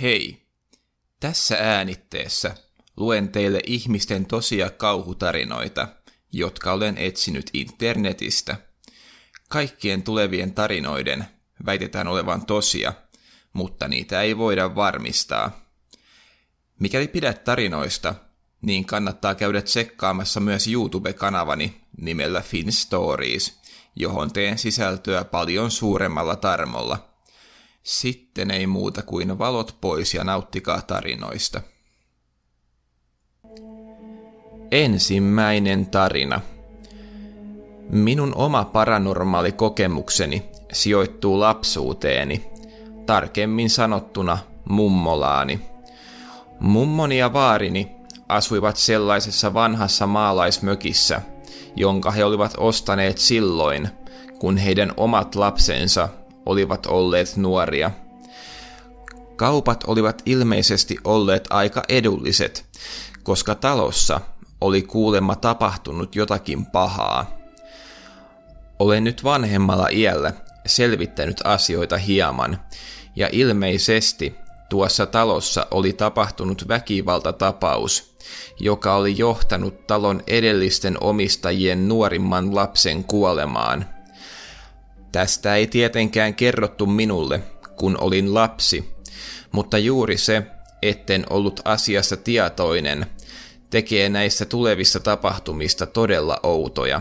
Hei! Tässä äänitteessä luen teille ihmisten tosia kauhutarinoita, jotka olen etsinyt internetistä. Kaikkien tulevien tarinoiden väitetään olevan tosia, mutta niitä ei voida varmistaa. Mikäli pidät tarinoista, niin kannattaa käydä tsekkaamassa myös YouTube-kanavani nimellä Fin Stories, johon teen sisältöä paljon suuremmalla tarmolla – sitten ei muuta kuin valot pois ja nauttikaa tarinoista. Ensimmäinen tarina. Minun oma paranormaali kokemukseni sijoittuu lapsuuteeni, tarkemmin sanottuna mummolaani. Mummoni ja vaarini asuivat sellaisessa vanhassa maalaismökissä, jonka he olivat ostaneet silloin, kun heidän omat lapsensa olivat olleet nuoria. Kaupat olivat ilmeisesti olleet aika edulliset, koska talossa oli kuulemma tapahtunut jotakin pahaa. Olen nyt vanhemmalla iällä selvittänyt asioita hieman, ja ilmeisesti tuossa talossa oli tapahtunut väkivaltatapaus, joka oli johtanut talon edellisten omistajien nuorimman lapsen kuolemaan – Tästä ei tietenkään kerrottu minulle, kun olin lapsi, mutta juuri se, etten ollut asiassa tietoinen, tekee näistä tulevista tapahtumista todella outoja.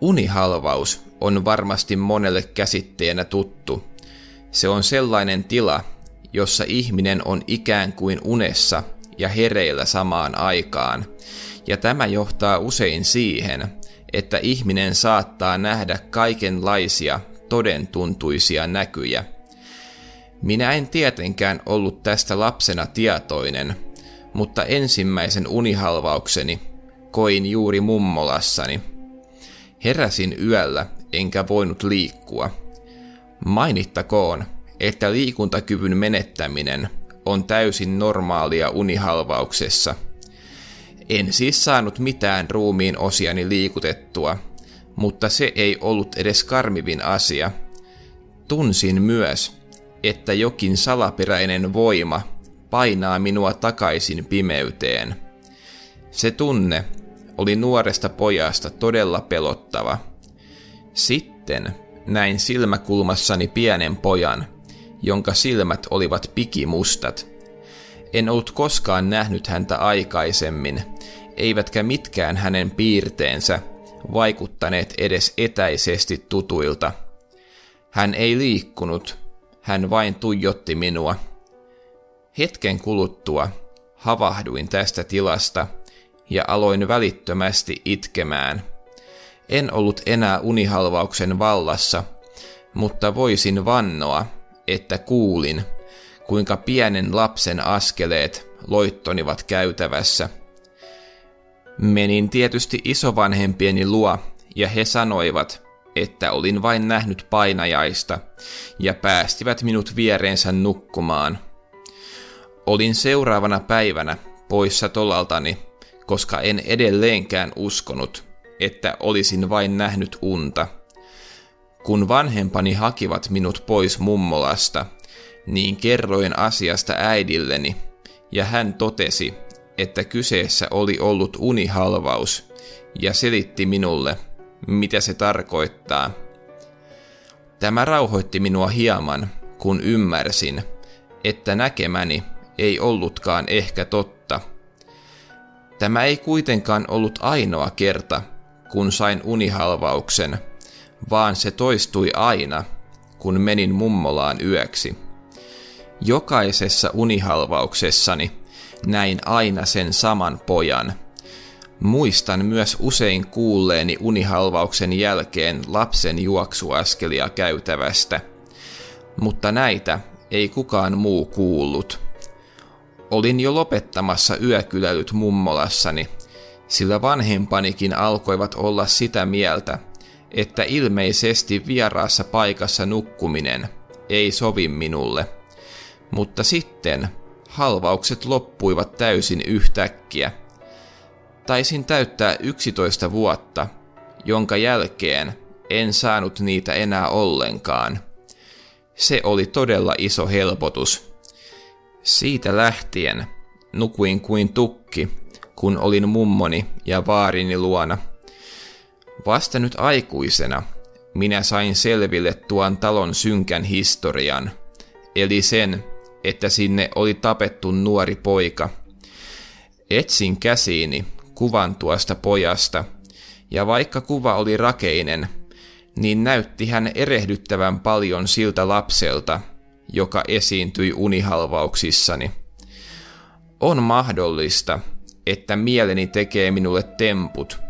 Unihalvaus on varmasti monelle käsitteenä tuttu. Se on sellainen tila, jossa ihminen on ikään kuin unessa ja hereillä samaan aikaan, ja tämä johtaa usein siihen, että ihminen saattaa nähdä kaikenlaisia todentuntuisia näkyjä. Minä en tietenkään ollut tästä lapsena tietoinen, mutta ensimmäisen unihalvaukseni koin juuri mummolassani. Heräsin yöllä enkä voinut liikkua. Mainittakoon, että liikuntakyvyn menettäminen on täysin normaalia unihalvauksessa – en siis saanut mitään ruumiin osiani liikutettua, mutta se ei ollut edes karmivin asia. Tunsin myös, että jokin salaperäinen voima painaa minua takaisin pimeyteen. Se tunne oli nuoresta pojasta todella pelottava. Sitten näin silmäkulmassani pienen pojan, jonka silmät olivat pikimustat. En ollut koskaan nähnyt häntä aikaisemmin, eivätkä mitkään hänen piirteensä vaikuttaneet edes etäisesti tutuilta. Hän ei liikkunut, hän vain tuijotti minua. Hetken kuluttua havahduin tästä tilasta ja aloin välittömästi itkemään. En ollut enää unihalvauksen vallassa, mutta voisin vannoa, että kuulin, kuinka pienen lapsen askeleet loittonivat käytävässä – Menin tietysti isovanhempieni luo, ja he sanoivat, että olin vain nähnyt painajaista, ja päästivät minut viereensä nukkumaan. Olin seuraavana päivänä poissa tolaltani, koska en edelleenkään uskonut, että olisin vain nähnyt unta. Kun vanhempani hakivat minut pois mummolasta, niin kerroin asiasta äidilleni, ja hän totesi, että kyseessä oli ollut unihalvaus ja selitti minulle, mitä se tarkoittaa. Tämä rauhoitti minua hieman, kun ymmärsin, että näkemäni ei ollutkaan ehkä totta. Tämä ei kuitenkaan ollut ainoa kerta, kun sain unihalvauksen, vaan se toistui aina, kun menin mummolaan yöksi. Jokaisessa unihalvauksessani näin aina sen saman pojan. Muistan myös usein kuulleeni unihalvauksen jälkeen lapsen juoksuaskelia käytävästä, mutta näitä ei kukaan muu kuullut. Olin jo lopettamassa yökylälyt mummolassani, sillä vanhempanikin alkoivat olla sitä mieltä, että ilmeisesti vieraassa paikassa nukkuminen ei sovi minulle. Mutta sitten halvaukset loppuivat täysin yhtäkkiä. Taisin täyttää 11 vuotta, jonka jälkeen en saanut niitä enää ollenkaan. Se oli todella iso helpotus. Siitä lähtien nukuin kuin tukki, kun olin mummoni ja vaarini luona. Vasta nyt aikuisena minä sain selville tuon talon synkän historian, eli sen, että sinne oli tapettu nuori poika. Etsin käsiini kuvan tuosta pojasta, ja vaikka kuva oli rakeinen, niin näytti hän erehdyttävän paljon siltä lapselta, joka esiintyi unihalvauksissani. On mahdollista, että mieleni tekee minulle temput,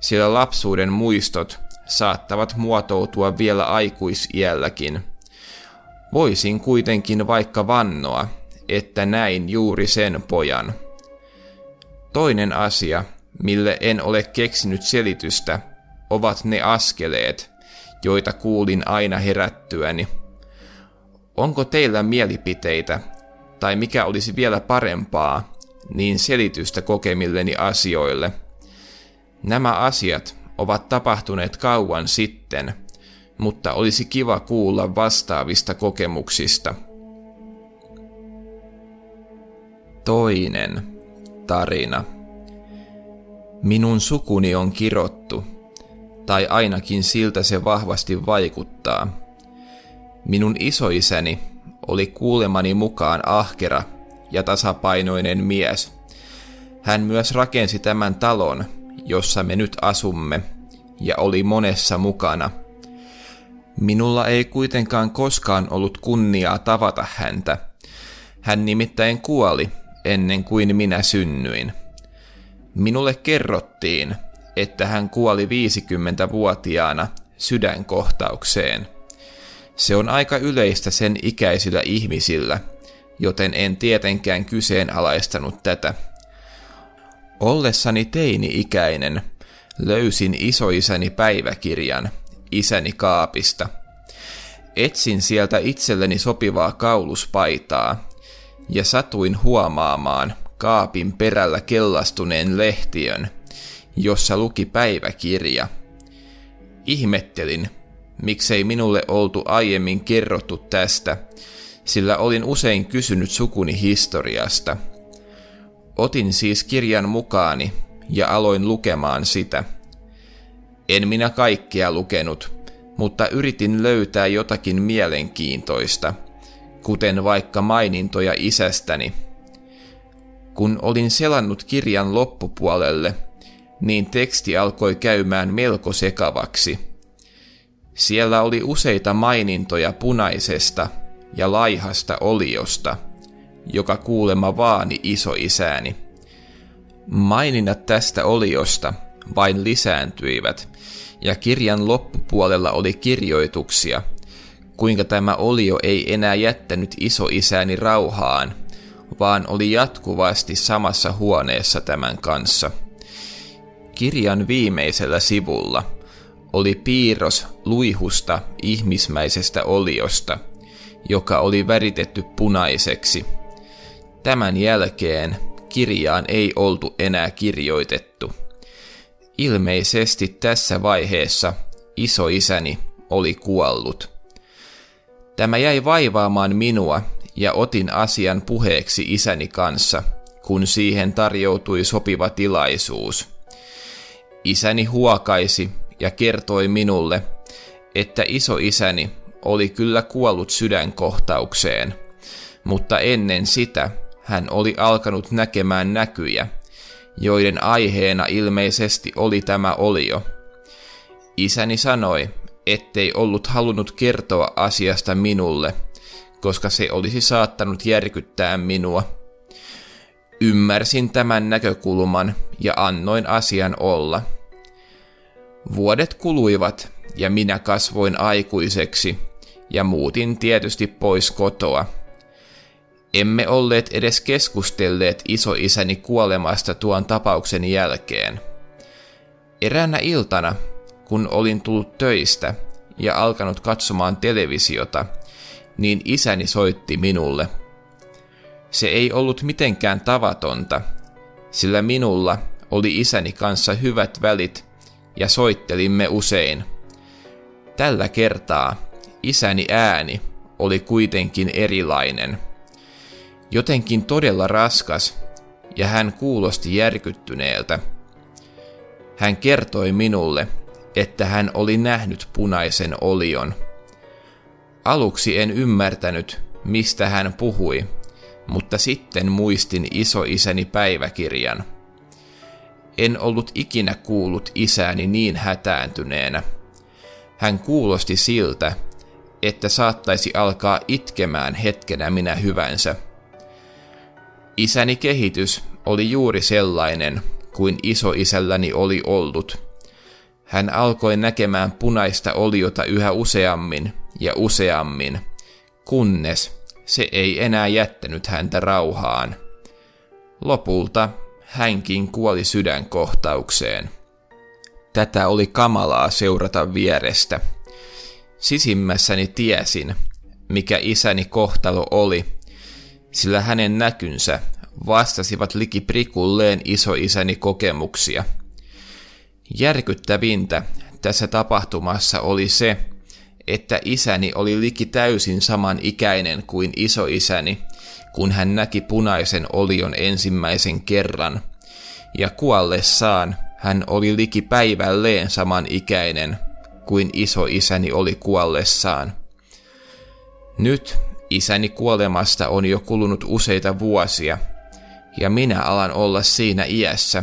sillä lapsuuden muistot saattavat muotoutua vielä aikuisiälläkin. Voisin kuitenkin vaikka vannoa, että näin juuri sen pojan. Toinen asia, mille en ole keksinyt selitystä, ovat ne askeleet, joita kuulin aina herättyäni. Onko teillä mielipiteitä, tai mikä olisi vielä parempaa, niin selitystä kokemilleni asioille? Nämä asiat ovat tapahtuneet kauan sitten, mutta olisi kiva kuulla vastaavista kokemuksista. Toinen tarina. Minun sukuni on kirottu, tai ainakin siltä se vahvasti vaikuttaa. Minun isoisäni oli kuulemani mukaan ahkera ja tasapainoinen mies. Hän myös rakensi tämän talon, jossa me nyt asumme, ja oli monessa mukana. Minulla ei kuitenkaan koskaan ollut kunniaa tavata häntä. Hän nimittäin kuoli ennen kuin minä synnyin. Minulle kerrottiin, että hän kuoli 50-vuotiaana sydänkohtaukseen. Se on aika yleistä sen ikäisillä ihmisillä, joten en tietenkään kyseenalaistanut tätä. Ollessani teini-ikäinen löysin isoisäni päiväkirjan isäni kaapista. Etsin sieltä itselleni sopivaa kauluspaitaa ja satuin huomaamaan kaapin perällä kellastuneen lehtiön, jossa luki päiväkirja. Ihmettelin, miksei minulle oltu aiemmin kerrottu tästä, sillä olin usein kysynyt sukuni historiasta. Otin siis kirjan mukaani ja aloin lukemaan sitä. En minä kaikkea lukenut, mutta yritin löytää jotakin mielenkiintoista, kuten vaikka mainintoja isästäni. Kun olin selannut kirjan loppupuolelle, niin teksti alkoi käymään melko sekavaksi – siellä oli useita mainintoja punaisesta ja laihasta oliosta, joka kuulema vaani isoisääni. Maininnat tästä oliosta vain lisääntyivät, ja kirjan loppupuolella oli kirjoituksia, kuinka tämä olio ei enää jättänyt isoisääni rauhaan, vaan oli jatkuvasti samassa huoneessa tämän kanssa. Kirjan viimeisellä sivulla – oli piirros luihusta ihmismäisestä oliosta, joka oli väritetty punaiseksi. Tämän jälkeen kirjaan ei oltu enää kirjoitettu. Ilmeisesti tässä vaiheessa isoisäni oli kuollut. Tämä jäi vaivaamaan minua ja otin asian puheeksi isäni kanssa, kun siihen tarjoutui sopiva tilaisuus. Isäni huokaisi ja kertoi minulle, että isoisäni oli kyllä kuollut sydänkohtaukseen, mutta ennen sitä hän oli alkanut näkemään näkyjä, joiden aiheena ilmeisesti oli tämä olio. Isäni sanoi, ettei ollut halunnut kertoa asiasta minulle, koska se olisi saattanut järkyttää minua. Ymmärsin tämän näkökulman ja annoin asian olla – Vuodet kuluivat ja minä kasvoin aikuiseksi ja muutin tietysti pois kotoa. Emme olleet edes keskustelleet isoisäni kuolemasta tuon tapauksen jälkeen. Eräänä iltana, kun olin tullut töistä ja alkanut katsomaan televisiota, niin isäni soitti minulle. Se ei ollut mitenkään tavatonta, sillä minulla oli isäni kanssa hyvät välit ja soittelimme usein. Tällä kertaa isäni ääni oli kuitenkin erilainen. Jotenkin todella raskas, ja hän kuulosti järkyttyneeltä. Hän kertoi minulle, että hän oli nähnyt punaisen olion. Aluksi en ymmärtänyt, mistä hän puhui, mutta sitten muistin isoisäni päiväkirjan. En ollut ikinä kuullut isääni niin hätääntyneenä. Hän kuulosti siltä, että saattaisi alkaa itkemään hetkenä minä hyvänsä. Isäni kehitys oli juuri sellainen kuin isoisälläni oli ollut. Hän alkoi näkemään punaista oliota yhä useammin ja useammin, kunnes se ei enää jättänyt häntä rauhaan. Lopulta hänkin kuoli sydänkohtaukseen. Tätä oli kamalaa seurata vierestä. Sisimmässäni tiesin, mikä isäni kohtalo oli, sillä hänen näkynsä vastasivat liki prikulleen isoisäni kokemuksia. Järkyttävintä tässä tapahtumassa oli se, että isäni oli liki täysin saman ikäinen kuin isoisäni, kun hän näki punaisen olion ensimmäisen kerran, ja kuollessaan hän oli liki päivälleen saman ikäinen kuin isoisäni oli kuollessaan. Nyt isäni kuolemasta on jo kulunut useita vuosia, ja minä alan olla siinä iässä,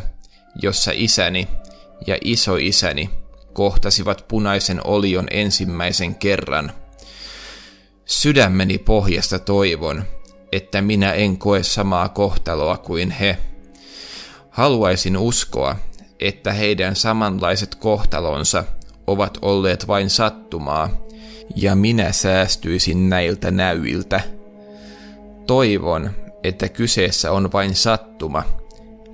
jossa isäni ja isoisäni kohtasivat punaisen olion ensimmäisen kerran. Sydämeni pohjasta toivon, että minä en koe samaa kohtaloa kuin he. Haluaisin uskoa, että heidän samanlaiset kohtalonsa ovat olleet vain sattumaa, ja minä säästyisin näiltä näyiltä. Toivon, että kyseessä on vain sattuma,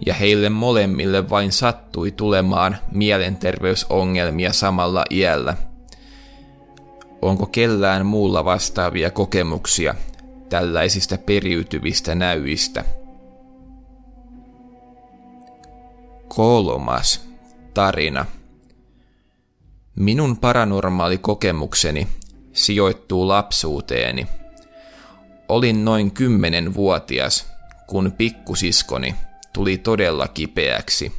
ja heille molemmille vain sattui tulemaan mielenterveysongelmia samalla iällä. Onko kellään muulla vastaavia kokemuksia tällaisista periytyvistä näyistä? Kolmas tarina. Minun paranormaali kokemukseni sijoittuu lapsuuteeni. Olin noin kymmenenvuotias, kun pikkusiskoni tuli todella kipeäksi.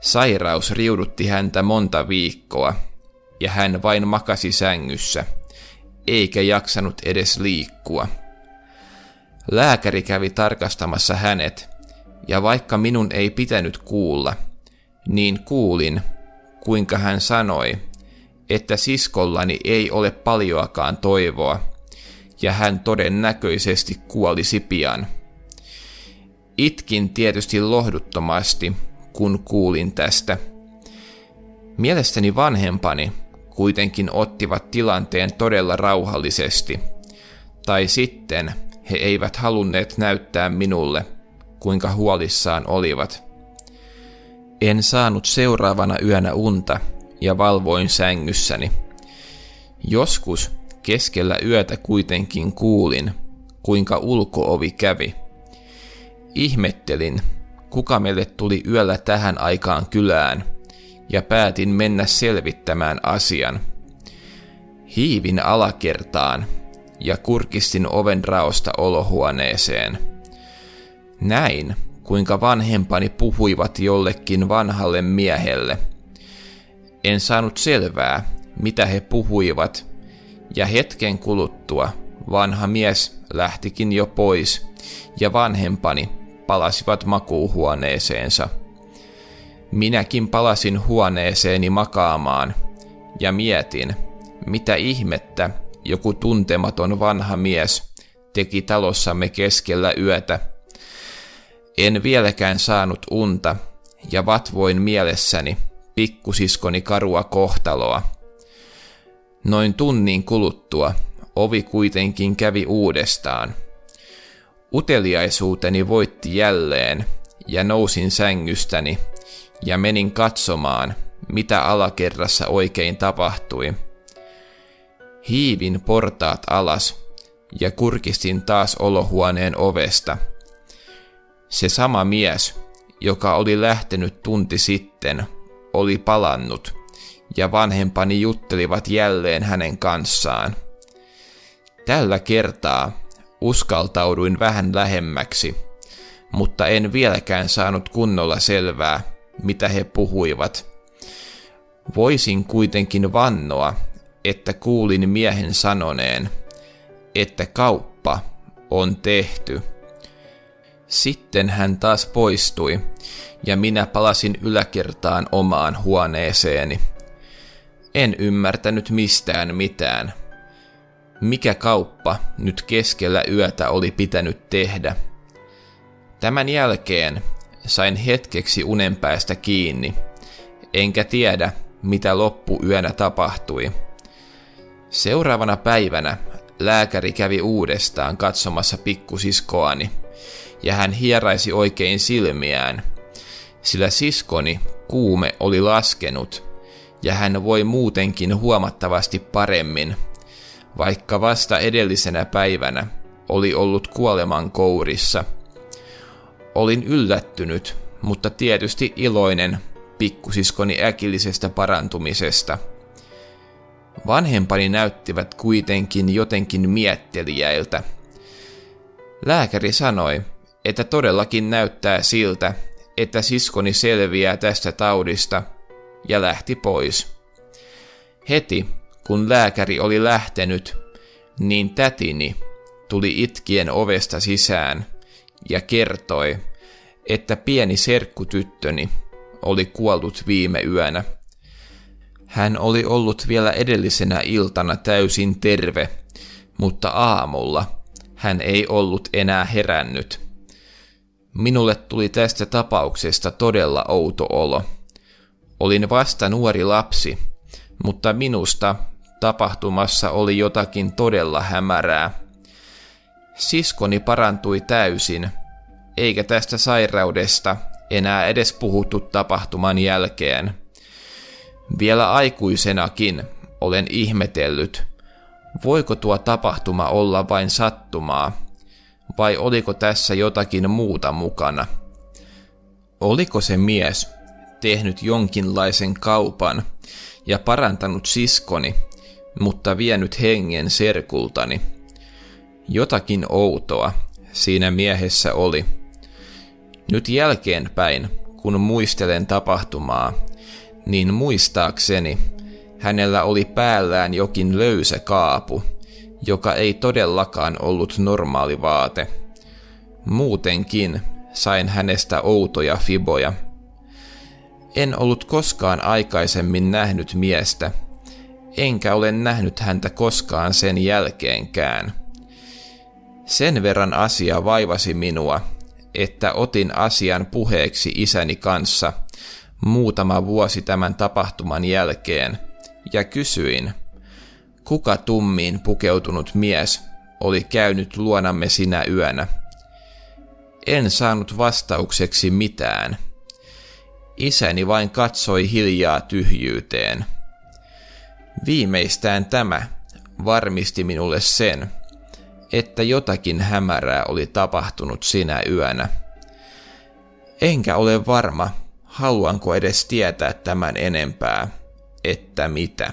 Sairaus riudutti häntä monta viikkoa, ja hän vain makasi sängyssä, eikä jaksanut edes liikkua. Lääkäri kävi tarkastamassa hänet, ja vaikka minun ei pitänyt kuulla, niin kuulin, kuinka hän sanoi, että siskollani ei ole paljoakaan toivoa, ja hän todennäköisesti kuolisi pian. Itkin tietysti lohduttomasti, kun kuulin tästä. Mielestäni vanhempani kuitenkin ottivat tilanteen todella rauhallisesti, tai sitten he eivät halunneet näyttää minulle, kuinka huolissaan olivat. En saanut seuraavana yönä unta ja valvoin sängyssäni. Joskus keskellä yötä kuitenkin kuulin, kuinka ulkoovi kävi. Ihmettelin, kuka meille tuli yöllä tähän aikaan kylään, ja päätin mennä selvittämään asian. Hiivin alakertaan ja kurkistin oven raosta olohuoneeseen. Näin, kuinka vanhempani puhuivat jollekin vanhalle miehelle. En saanut selvää, mitä he puhuivat, ja hetken kuluttua vanha mies lähtikin jo pois, ja vanhempani palasivat makuuhuoneeseensa. Minäkin palasin huoneeseeni makaamaan, ja mietin, mitä ihmettä joku tuntematon vanha mies teki talossamme keskellä yötä en vieläkään saanut unta, ja vatvoin mielessäni pikkusiskoni karua kohtaloa. Noin tunnin kuluttua ovi kuitenkin kävi uudestaan. Uteliaisuuteni voitti jälleen, ja nousin sängystäni, ja menin katsomaan, mitä alakerrassa oikein tapahtui. Hiivin portaat alas, ja kurkistin taas olohuoneen ovesta – se sama mies, joka oli lähtenyt tunti sitten, oli palannut, ja vanhempani juttelivat jälleen hänen kanssaan. Tällä kertaa Uskaltauduin vähän lähemmäksi, mutta en vieläkään saanut kunnolla selvää, mitä he puhuivat. Voisin kuitenkin vannoa, että kuulin miehen sanoneen, että kauppa on tehty. Sitten hän taas poistui, ja minä palasin yläkertaan omaan huoneeseeni. En ymmärtänyt mistään mitään. Mikä kauppa nyt keskellä yötä oli pitänyt tehdä? Tämän jälkeen sain hetkeksi unen päästä kiinni, enkä tiedä, mitä loppuyönä tapahtui. Seuraavana päivänä lääkäri kävi uudestaan katsomassa pikkusiskoani, ja hän hieraisi oikein silmiään, sillä siskoni kuume oli laskenut, ja hän voi muutenkin huomattavasti paremmin, vaikka vasta edellisenä päivänä oli ollut kuoleman kourissa. Olin yllättynyt, mutta tietysti iloinen pikkusiskoni äkillisestä parantumisesta – Vanhempani näyttivät kuitenkin jotenkin miettelijäiltä. Lääkäri sanoi, että todellakin näyttää siltä, että siskoni selviää tästä taudista, ja lähti pois. Heti, kun lääkäri oli lähtenyt, niin tätini tuli itkien ovesta sisään ja kertoi, että pieni serkkutyttöni oli kuollut viime yönä. Hän oli ollut vielä edellisenä iltana täysin terve, mutta aamulla hän ei ollut enää herännyt. Minulle tuli tästä tapauksesta todella outo olo. Olin vasta nuori lapsi, mutta minusta tapahtumassa oli jotakin todella hämärää. Siskoni parantui täysin, eikä tästä sairaudesta enää edes puhuttu tapahtuman jälkeen. Vielä aikuisenakin olen ihmetellyt, voiko tuo tapahtuma olla vain sattumaa, vai oliko tässä jotakin muuta mukana. Oliko se mies tehnyt jonkinlaisen kaupan ja parantanut siskoni, mutta vienyt hengen serkultani. Jotakin outoa siinä miehessä oli. Nyt jälkeenpäin, kun muistelen tapahtumaa, niin muistaakseni hänellä oli päällään jokin löysä kaapu, joka ei todellakaan ollut normaali vaate. Muutenkin sain hänestä outoja fiboja. En ollut koskaan aikaisemmin nähnyt miestä, enkä ole nähnyt häntä koskaan sen jälkeenkään. Sen verran asia vaivasi minua, että otin asian puheeksi isäni kanssa – muutama vuosi tämän tapahtuman jälkeen ja kysyin, kuka tummiin pukeutunut mies oli käynyt luonamme sinä yönä. En saanut vastaukseksi mitään. Isäni vain katsoi hiljaa tyhjyyteen. Viimeistään tämä varmisti minulle sen, että jotakin hämärää oli tapahtunut sinä yönä. Enkä ole varma, haluanko edes tietää tämän enempää, että mitä.